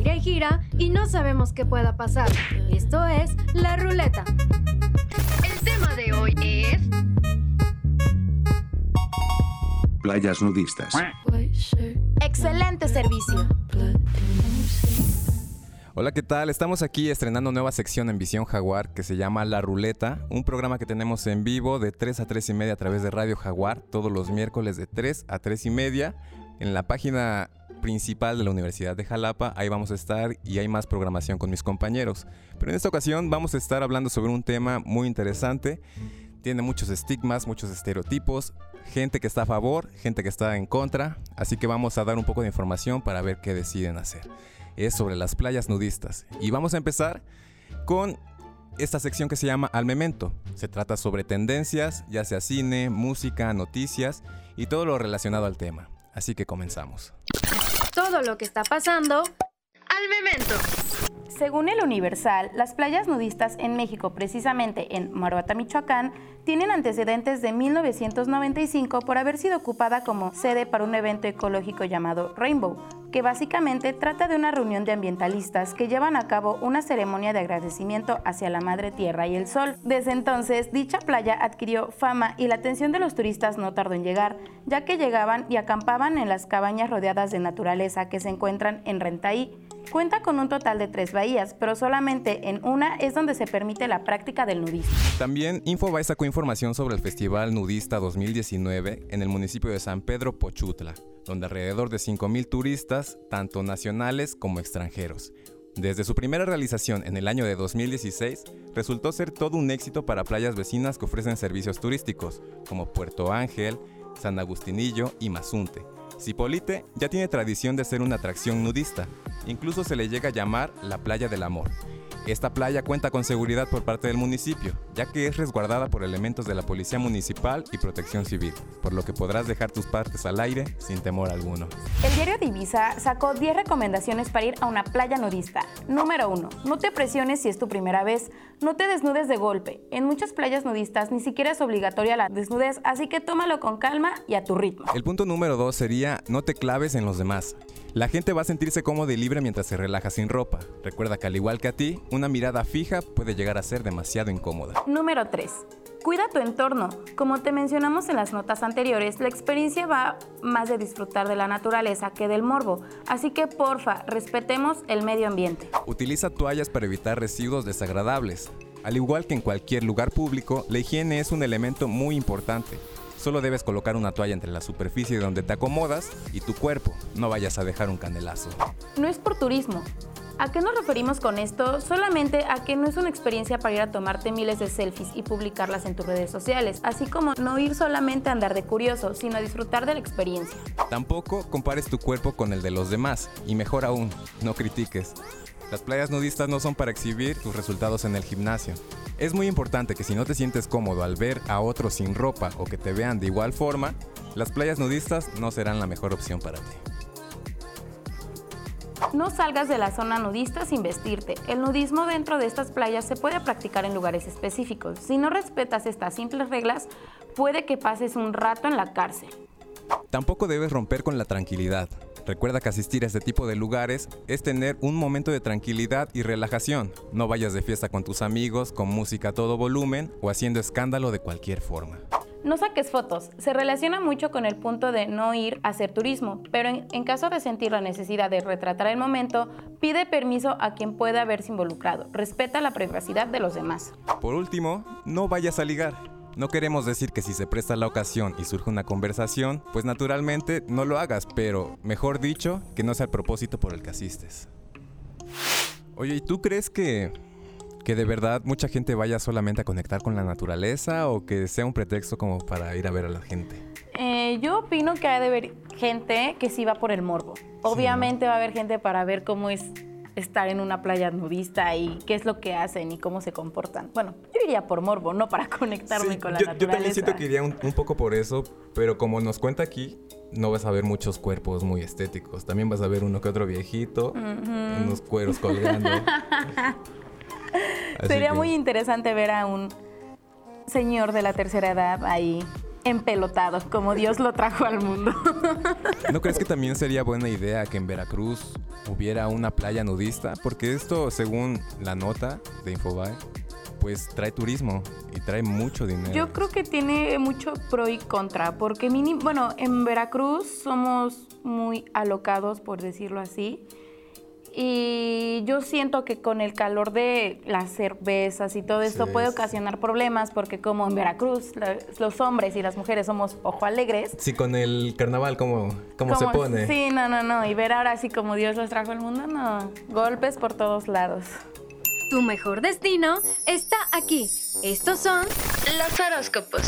gira y gira y no sabemos qué pueda pasar. Esto es La Ruleta. El tema de hoy es... Playas nudistas. Excelente servicio. Hola, ¿qué tal? Estamos aquí estrenando nueva sección en Visión Jaguar que se llama La Ruleta, un programa que tenemos en vivo de 3 a 3 y media a través de Radio Jaguar todos los miércoles de 3 a 3 y media en la página principal de la Universidad de Jalapa. Ahí vamos a estar y hay más programación con mis compañeros. Pero en esta ocasión vamos a estar hablando sobre un tema muy interesante. Tiene muchos estigmas, muchos estereotipos, gente que está a favor, gente que está en contra. Así que vamos a dar un poco de información para ver qué deciden hacer es sobre las playas nudistas. Y vamos a empezar con esta sección que se llama Al Memento. Se trata sobre tendencias, ya sea cine, música, noticias y todo lo relacionado al tema. Así que comenzamos. Todo lo que está pasando al Memento. Según el Universal, las playas nudistas en México, precisamente en Maruata, Michoacán, tienen antecedentes de 1995 por haber sido ocupada como sede para un evento ecológico llamado Rainbow, que básicamente trata de una reunión de ambientalistas que llevan a cabo una ceremonia de agradecimiento hacia la Madre Tierra y el Sol. Desde entonces, dicha playa adquirió fama y la atención de los turistas no tardó en llegar, ya que llegaban y acampaban en las cabañas rodeadas de naturaleza que se encuentran en Rentaí. Cuenta con un total de tres bahías, pero solamente en una es donde se permite la práctica del nudismo. También Infobae sacó información sobre el Festival Nudista 2019 en el municipio de San Pedro Pochutla, donde alrededor de 5.000 turistas, tanto nacionales como extranjeros. Desde su primera realización en el año de 2016, resultó ser todo un éxito para playas vecinas que ofrecen servicios turísticos, como Puerto Ángel, San Agustinillo y Mazunte. Cipolite ya tiene tradición de ser una atracción nudista, incluso se le llega a llamar la Playa del Amor. Esta playa cuenta con seguridad por parte del municipio, ya que es resguardada por elementos de la Policía Municipal y Protección Civil, por lo que podrás dejar tus partes al aire sin temor alguno. El diario Divisa sacó 10 recomendaciones para ir a una playa nudista. Número 1. No te presiones si es tu primera vez. No te desnudes de golpe. En muchas playas nudistas ni siquiera es obligatoria la desnudez, así que tómalo con calma y a tu ritmo. El punto número 2 sería no te claves en los demás. La gente va a sentirse cómoda y libre mientras se relaja sin ropa. Recuerda que al igual que a ti, una mirada fija puede llegar a ser demasiado incómoda. Número 3. Cuida tu entorno. Como te mencionamos en las notas anteriores, la experiencia va más de disfrutar de la naturaleza que del morbo. Así que porfa, respetemos el medio ambiente. Utiliza toallas para evitar residuos desagradables. Al igual que en cualquier lugar público, la higiene es un elemento muy importante. Solo debes colocar una toalla entre la superficie donde te acomodas y tu cuerpo. No vayas a dejar un candelazo. No es por turismo. ¿A qué nos referimos con esto? Solamente a que no es una experiencia para ir a tomarte miles de selfies y publicarlas en tus redes sociales, así como no ir solamente a andar de curioso, sino a disfrutar de la experiencia. Tampoco compares tu cuerpo con el de los demás y mejor aún, no critiques. Las playas nudistas no son para exhibir tus resultados en el gimnasio. Es muy importante que si no te sientes cómodo al ver a otros sin ropa o que te vean de igual forma, las playas nudistas no serán la mejor opción para ti. No salgas de la zona nudista sin vestirte. El nudismo dentro de estas playas se puede practicar en lugares específicos. Si no respetas estas simples reglas, puede que pases un rato en la cárcel. Tampoco debes romper con la tranquilidad. Recuerda que asistir a este tipo de lugares es tener un momento de tranquilidad y relajación. No vayas de fiesta con tus amigos, con música a todo volumen o haciendo escándalo de cualquier forma. No saques fotos. Se relaciona mucho con el punto de no ir a hacer turismo, pero en, en, caso de sentir la necesidad de retratar el momento, pide permiso a quien pueda haberse involucrado. Respeta la privacidad de los demás. Por último, no vayas a ligar. No queremos decir que si se presta la ocasión y surge una conversación, pues naturalmente no lo hagas, pero mejor dicho, que no sea el propósito por el que asistes. Oye, ¿y tú crees que, que de verdad mucha gente vaya solamente a conectar con la naturaleza o que sea un pretexto como para ir a ver a la gente? Eh, yo opino que hay de haber gente que sí va por el morbo. Obviamente va a haber gente para ver cómo es estar en una playa nudista y qué es lo que hacen y cómo se comportan. Bueno, yo iría por morbo, no para conectarme Sí, con la yo, naturaleza. yo también siento que iría un, un poco por eso, pero como nos cuenta aquí, no vas a ver muchos cuerpos muy estéticos. También vas a ver uno que otro viejito, unos cueros colgando. Sería que- muy interesante ver a un señor de la tercera edad ahí empelotado, como Dios lo trajo al mundo. ¿No crees que también sería buena idea que en Veracruz hubiera una playa nudista? Porque esto, según la nota de Infobae, pues trae turismo y trae mucho dinero. Yo creo que tiene mucho pro y contra, porque mínimo, bueno, en Veracruz somos muy alocados, por decirlo así. Y yo siento que con el calor de las cervezas y todo esto Sí, puede ocasionar problemas, porque como en Veracruz la- los hombres y las mujeres somos ojo alegres. Sí, con el carnaval, ¿cómo, cómo se como- pone? Sí, no, no, no. Y ver ahora así como Dios los trajo al mundo, no. Golpes por todos lados. Tu mejor destino está aquí. Estos son los horóscopos.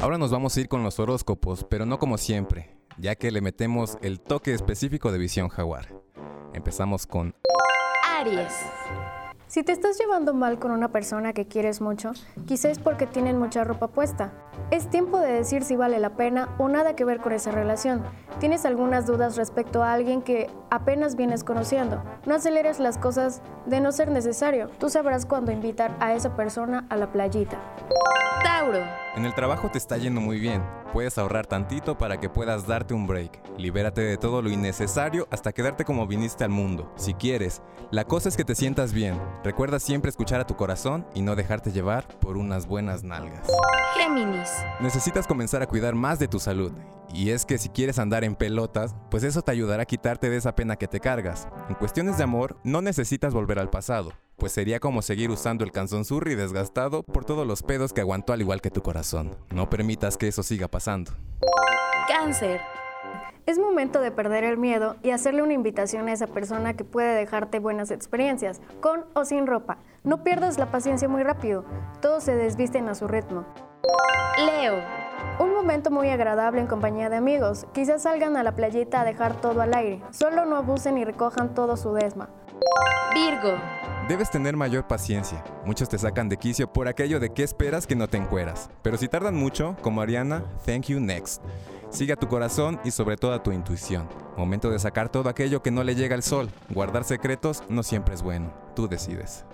Ahora nos vamos a ir con los horóscopos, pero no como siempre, ya que le metemos el toque específico de visión jaguar. Empezamos con Aries. Si te estás llevando mal con una persona que quieres mucho, quizás porque tienen mucha ropa puesta. Es tiempo de decir si vale la pena o nada que ver con esa relación. ¿Tienes algunas dudas respecto a alguien que apenas vienes conociendo? No aceleres las cosas de no ser necesario. Tú sabrás cuándo invitar a esa persona a la playita. Tauro. En el trabajo te está yendo muy bien. Puedes ahorrar tantito para que puedas darte un break. Libérate de todo lo innecesario hasta quedarte como viniste al mundo. Si quieres, la cosa es que te sientas bien. Recuerda siempre escuchar a tu corazón y no dejarte llevar por unas buenas nalgas. Géminis. Necesitas comenzar a cuidar más de tu salud. Y es que si quieres andar en pelotas, pues eso te ayudará a quitarte de esa pena que te cargas. En cuestiones de amor, no necesitas volver al pasado, pues sería como seguir usando el canzonzurri desgastado por todos los pedos que aguantó al igual que tu corazón. No permitas que eso siga pasando. Cáncer. Es momento de perder el miedo y hacerle una invitación a esa persona que puede dejarte buenas experiencias, con o sin ropa. No pierdas la paciencia muy rápido, todos se desvisten a su ritmo. Leo. Un momento muy agradable en compañía de amigos. Quizás salgan a la playita a dejar todo al aire. Solo no abusen y recojan todo su desma. Virgo. Debes tener mayor paciencia. Muchos te sacan de quicio por aquello de que esperas que no te encueras. Pero si tardan mucho, como Ariana, thank you next. Sigue a tu corazón y sobre todo a tu intuición. Momento de sacar todo aquello que no le llega al sol. Guardar secretos no siempre es bueno. Tú decides.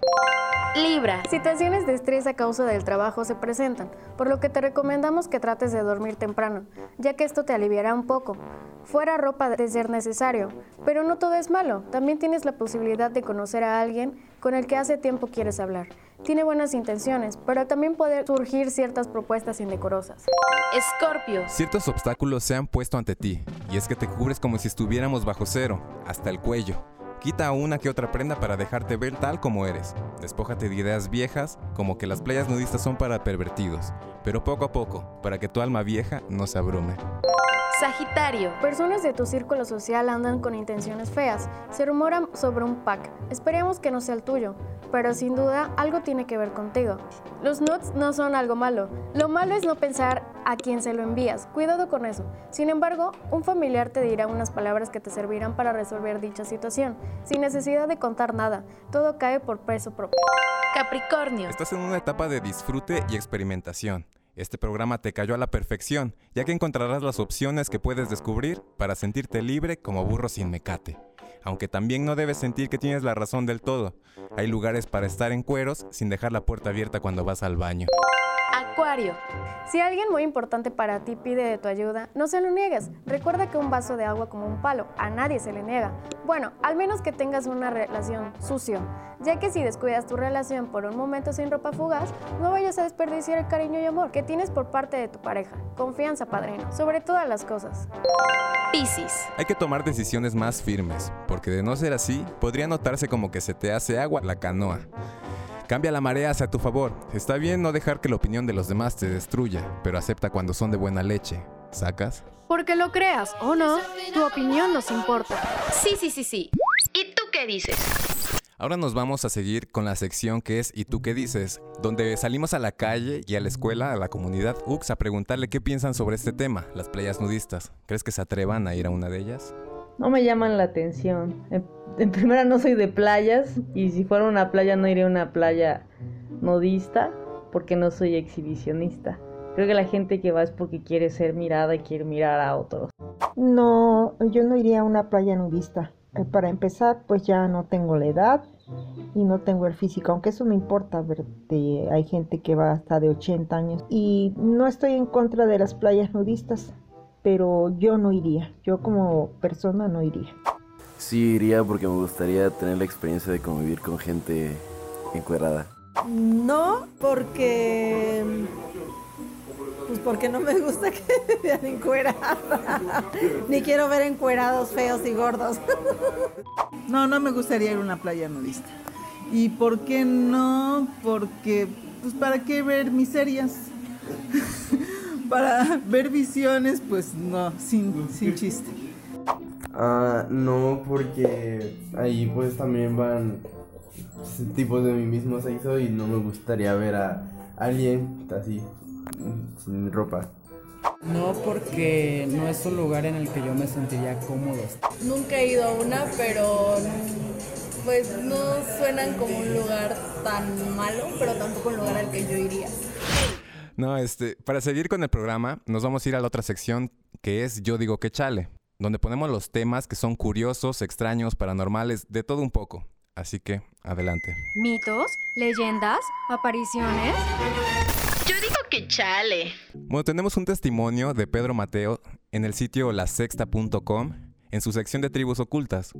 Libra. Situaciones de estrés a causa del trabajo se presentan, por lo que te recomendamos que trates de dormir temprano, ya que esto te aliviará un poco. Fuera ropa de ser necesario, pero no todo es malo. También tienes la posibilidad de conocer a alguien con el que hace tiempo quieres hablar. Tiene buenas intenciones, pero también pueden surgir ciertas propuestas indecorosas. Escorpio. Ciertos obstáculos se han puesto ante ti, y es que te cubres como si estuviéramos bajo cero, hasta el cuello. Quita una que otra prenda para dejarte ver tal como eres. Despójate de ideas viejas, como que las playas nudistas son para pervertidos, pero poco a poco, para que tu alma vieja no se abrume. Sagitario. Personas de tu círculo social andan con intenciones feas. Se rumoran sobre un pack. Esperemos que no sea el tuyo, pero sin duda algo tiene que ver contigo. Los nudes no son algo malo. Lo malo es no pensar a quién se lo envías. Cuidado con eso. Sin embargo, un familiar te dirá unas palabras que te servirán para resolver dicha situación, sin necesidad de contar nada. Todo cae por peso propio. Capricornio. Estás en una etapa de disfrute y experimentación. Este programa te cayó a la perfección, ya que encontrarás las opciones que puedes descubrir para sentirte libre como burro sin mecate. Aunque también no debes sentir que tienes la razón del todo. Hay lugares para estar en cueros sin dejar la puerta abierta cuando vas al baño. Acuario. Si alguien muy importante para ti pide de tu ayuda, no se lo niegues. Recuerda que un vaso de agua como un palo, a nadie se le niega. Bueno, al menos que tengas una relación sucio, ya que si descuidas tu relación por un momento sin ropa fugaz, no vayas a desperdiciar el cariño y amor que tienes por parte de tu pareja. Confianza, padrino, sobre todas las cosas. Piscis. Hay que tomar decisiones más firmes, porque de no ser así, podría notarse como que se te hace agua la canoa. Cambia la marea hacia tu favor. Está bien no dejar que la opinión de los demás te destruya, pero acepta cuando son de buena leche. ¿Sacas? Porque lo creas o no, tu opinión nos importa. Sí, sí, sí, sí. ¿Y tú qué dices? Ahora nos vamos a seguir con la sección que es ¿Y tú qué dices? Donde salimos a la calle y a la escuela, a la comunidad UX, a preguntarle qué piensan sobre este tema, las playas nudistas. ¿Crees que se atrevan a ir a una de ellas? No me llaman la atención. En, en primera no soy de playas y si fuera una playa no iría a una playa nudista porque no soy exhibicionista. Creo que la gente que va es porque quiere ser mirada y quiere mirar a otros. No, yo no iría a una playa nudista. Eh, Para empezar, pues ya no tengo la edad y no tengo el físico, aunque eso no importa, verte, hay gente que va hasta de 80 años y no estoy en contra de las playas nudistas, pero yo no iría, yo como persona no iría. Sí, iría porque me gustaría tener la experiencia de convivir con gente encuerada. No, porque pues porque no me gusta que me vean encuerada. Ni quiero ver encuerados feos y gordos. No, no me gustaría ir a una playa nudista. ¿Y por qué no? Porque, pues, ¿para qué ver miserias? Para ver visiones, pues no, sin, sin chiste. Ah, no, porque ahí pues también van tipos de mi mismo sexo y no me gustaría ver a alguien así, sin ropa. No, porque no es un lugar en el que yo me sentiría cómodo. Nunca he ido a una, pero pues no suenan como un lugar tan malo, pero tampoco un lugar al que yo iría. No, este, para seguir con el programa, nos vamos a ir a la otra sección que es Yo digo que chale, donde ponemos los temas que son curiosos, extraños, paranormales, de todo un poco. Así que, adelante. Mitos, leyendas, apariciones. Yo digo que chale. Bueno, tenemos un testimonio de Pedro Mateo en el sitio lasexta.com en su sección de tribus ocultas.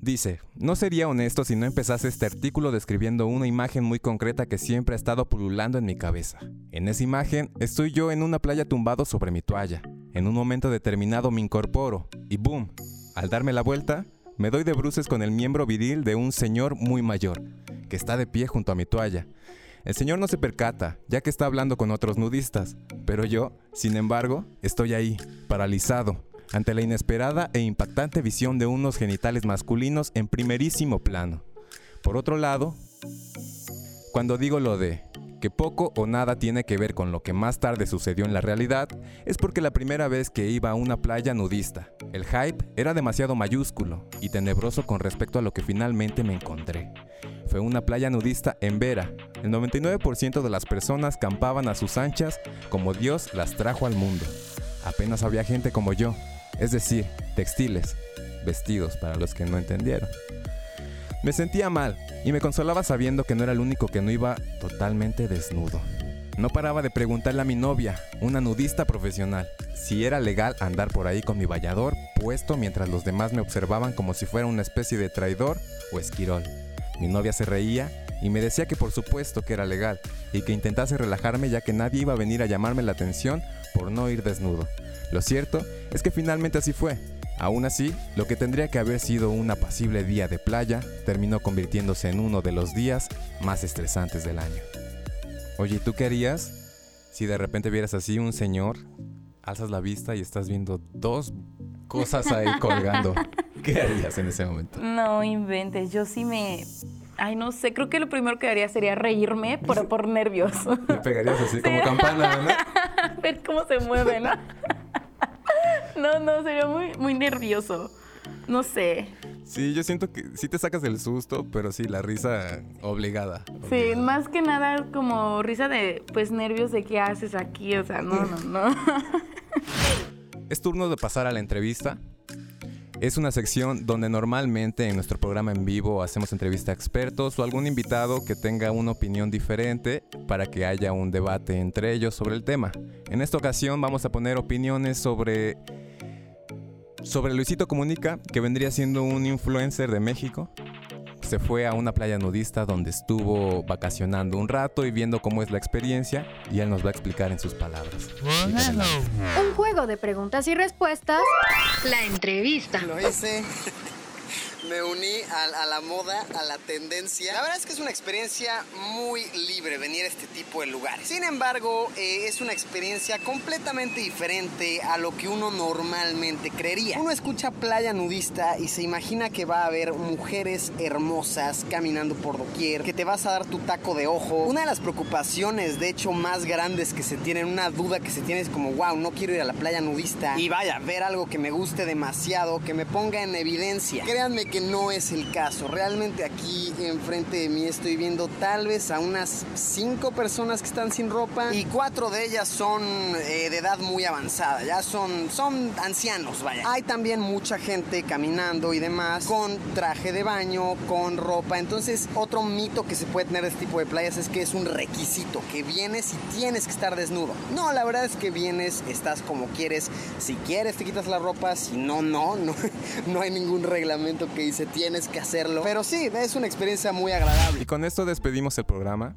Dice, no sería honesto si no empezase este artículo describiendo una imagen muy concreta que siempre ha estado pululando en mi cabeza. En esa imagen estoy yo en una playa tumbado sobre mi toalla. En un momento determinado me incorporo y ¡boom! Al darme la vuelta, me doy de bruces con el miembro viril de un señor muy mayor, que está de pie junto a mi toalla. El señor no se percata, ya que está hablando con otros nudistas, pero yo, sin embargo, estoy ahí, paralizado, ante la inesperada e impactante visión de unos genitales masculinos en primerísimo plano. Por otro lado, cuando digo lo de que poco o nada tiene que ver con lo que más tarde sucedió en la realidad, es porque la primera vez que iba a una playa nudista, el hype era demasiado mayúsculo y tenebroso con respecto a lo que finalmente me encontré. Fue una playa nudista en Vera. El 99% de las personas campaban a sus anchas como Dios las trajo al mundo. Apenas había gente como yo, es decir, textiles, vestidos para los que no entendieron. Me sentía mal y me consolaba sabiendo que no era el único que no iba totalmente desnudo. No paraba de preguntarle a mi novia, una nudista profesional, si era legal andar por ahí con mi vallador puesto mientras los demás me observaban como si fuera una especie de traidor o esquirol. Mi novia se reía y me decía que por supuesto que era legal y que intentase relajarme ya que nadie iba a venir a llamarme la atención por no ir desnudo. Lo cierto es que finalmente así fue. Aún así, lo que tendría que haber sido un apacible día de playa terminó convirtiéndose en uno de los días más estresantes del año. Oye, ¿tú qué harías si de repente vieras así un señor, alzas la vista y estás viendo dos cosas ahí colgando? ¿Qué harías en ese momento? No inventes, yo sí me... Ay, no sé, creo que lo primero que haría sería reírme, pero por nervios. Te pegarías así como campana, ¿no? Ver cómo se mueve, ¿no? No, no, sería muy, muy nervioso. No sé. Sí, yo siento que sí te sacas del susto, pero sí, la risa obligada. Sí, más que nada como risa de, pues, nervios de qué haces aquí, o sea, no, no, no. Es turno de pasar a la entrevista. Es una sección donde normalmente en nuestro programa en vivo hacemos entrevista a expertos o algún invitado que tenga una opinión diferente para que haya un debate entre ellos sobre el tema. En esta ocasión vamos a poner opiniones sobre sobre Luisito Comunica, que vendría siendo un influencer de México. Se fue a una playa nudista donde estuvo vacacionando un rato y viendo cómo es la experiencia y él nos va a explicar en sus palabras. Un juego de preguntas y respuestas. La entrevista. Lo hice. Me uní a, a, la moda, a la tendencia. La verdad es que es una experiencia muy libre venir a este tipo de lugares. Sin embargo, eh, es una experiencia completamente diferente a lo que uno normalmente creería. Uno escucha playa nudista y se imagina que va a haber mujeres hermosas caminando por doquier, que te vas a dar tu taco de ojo. Una de las preocupaciones, de hecho, más grandes que se tienen, una duda que se tiene es como, wow, no quiero ir a la playa nudista y vaya, ver algo que me guste demasiado, que me ponga en evidencia. Créanme que no es el caso. Realmente aquí enfrente de mí estoy viendo tal vez a unas cinco personas que están sin ropa y cuatro de ellas son eh, de edad muy avanzada, ya son, son ancianos, vaya. Hay también mucha gente caminando y demás con traje de baño, con ropa. Entonces, otro mito que se puede tener de este tipo de playas es que es un requisito, que vienes y tienes que estar desnudo. No, la verdad es que vienes, estás como quieres. Si quieres te quitas la ropa, si no, no, no, no hay ningún reglamento que dice tienes que hacerlo. Pero sí, es una experiencia muy agradable. Y con esto despedimos el programa.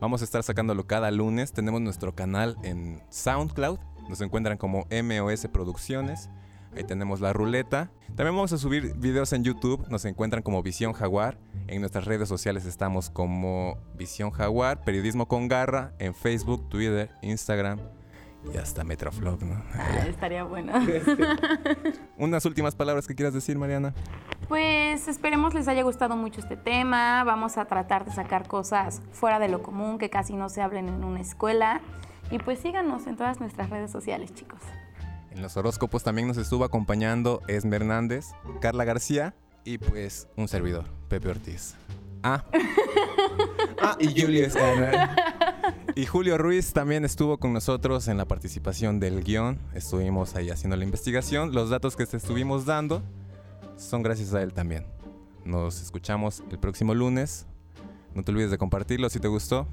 Vamos a estar sacándolo cada lunes. Tenemos nuestro canal en SoundCloud. Nos encuentran como MOS Producciones. Ahí tenemos la ruleta. También vamos a subir videos en YouTube. Nos encuentran como Visión Jaguar. En nuestras redes sociales estamos como Visión Jaguar, Periodismo con Garra, en Facebook, Twitter, Instagram y hasta Metroflog, ¿no? Ah, estaría bueno. Unas últimas palabras que quieras decir, Mariana. Pues esperemos les haya gustado mucho este tema. Vamos a tratar de sacar cosas fuera de lo común que casi no se hablen en una escuela. Y pues síganos en todas nuestras redes sociales, chicos. En los horóscopos también nos estuvo acompañando Esme Hernández, Carla García y pues un servidor, Pepe Ortiz. Ah. ah y Julio Escaner. Y Julio Ruiz también estuvo con nosotros en la participación del guion. Estuvimos ahí haciendo la investigación. Los datos que te estuvimos dando son gracias a él también. Nos escuchamos el próximo lunes. No te olvides de compartirlo si te gustó.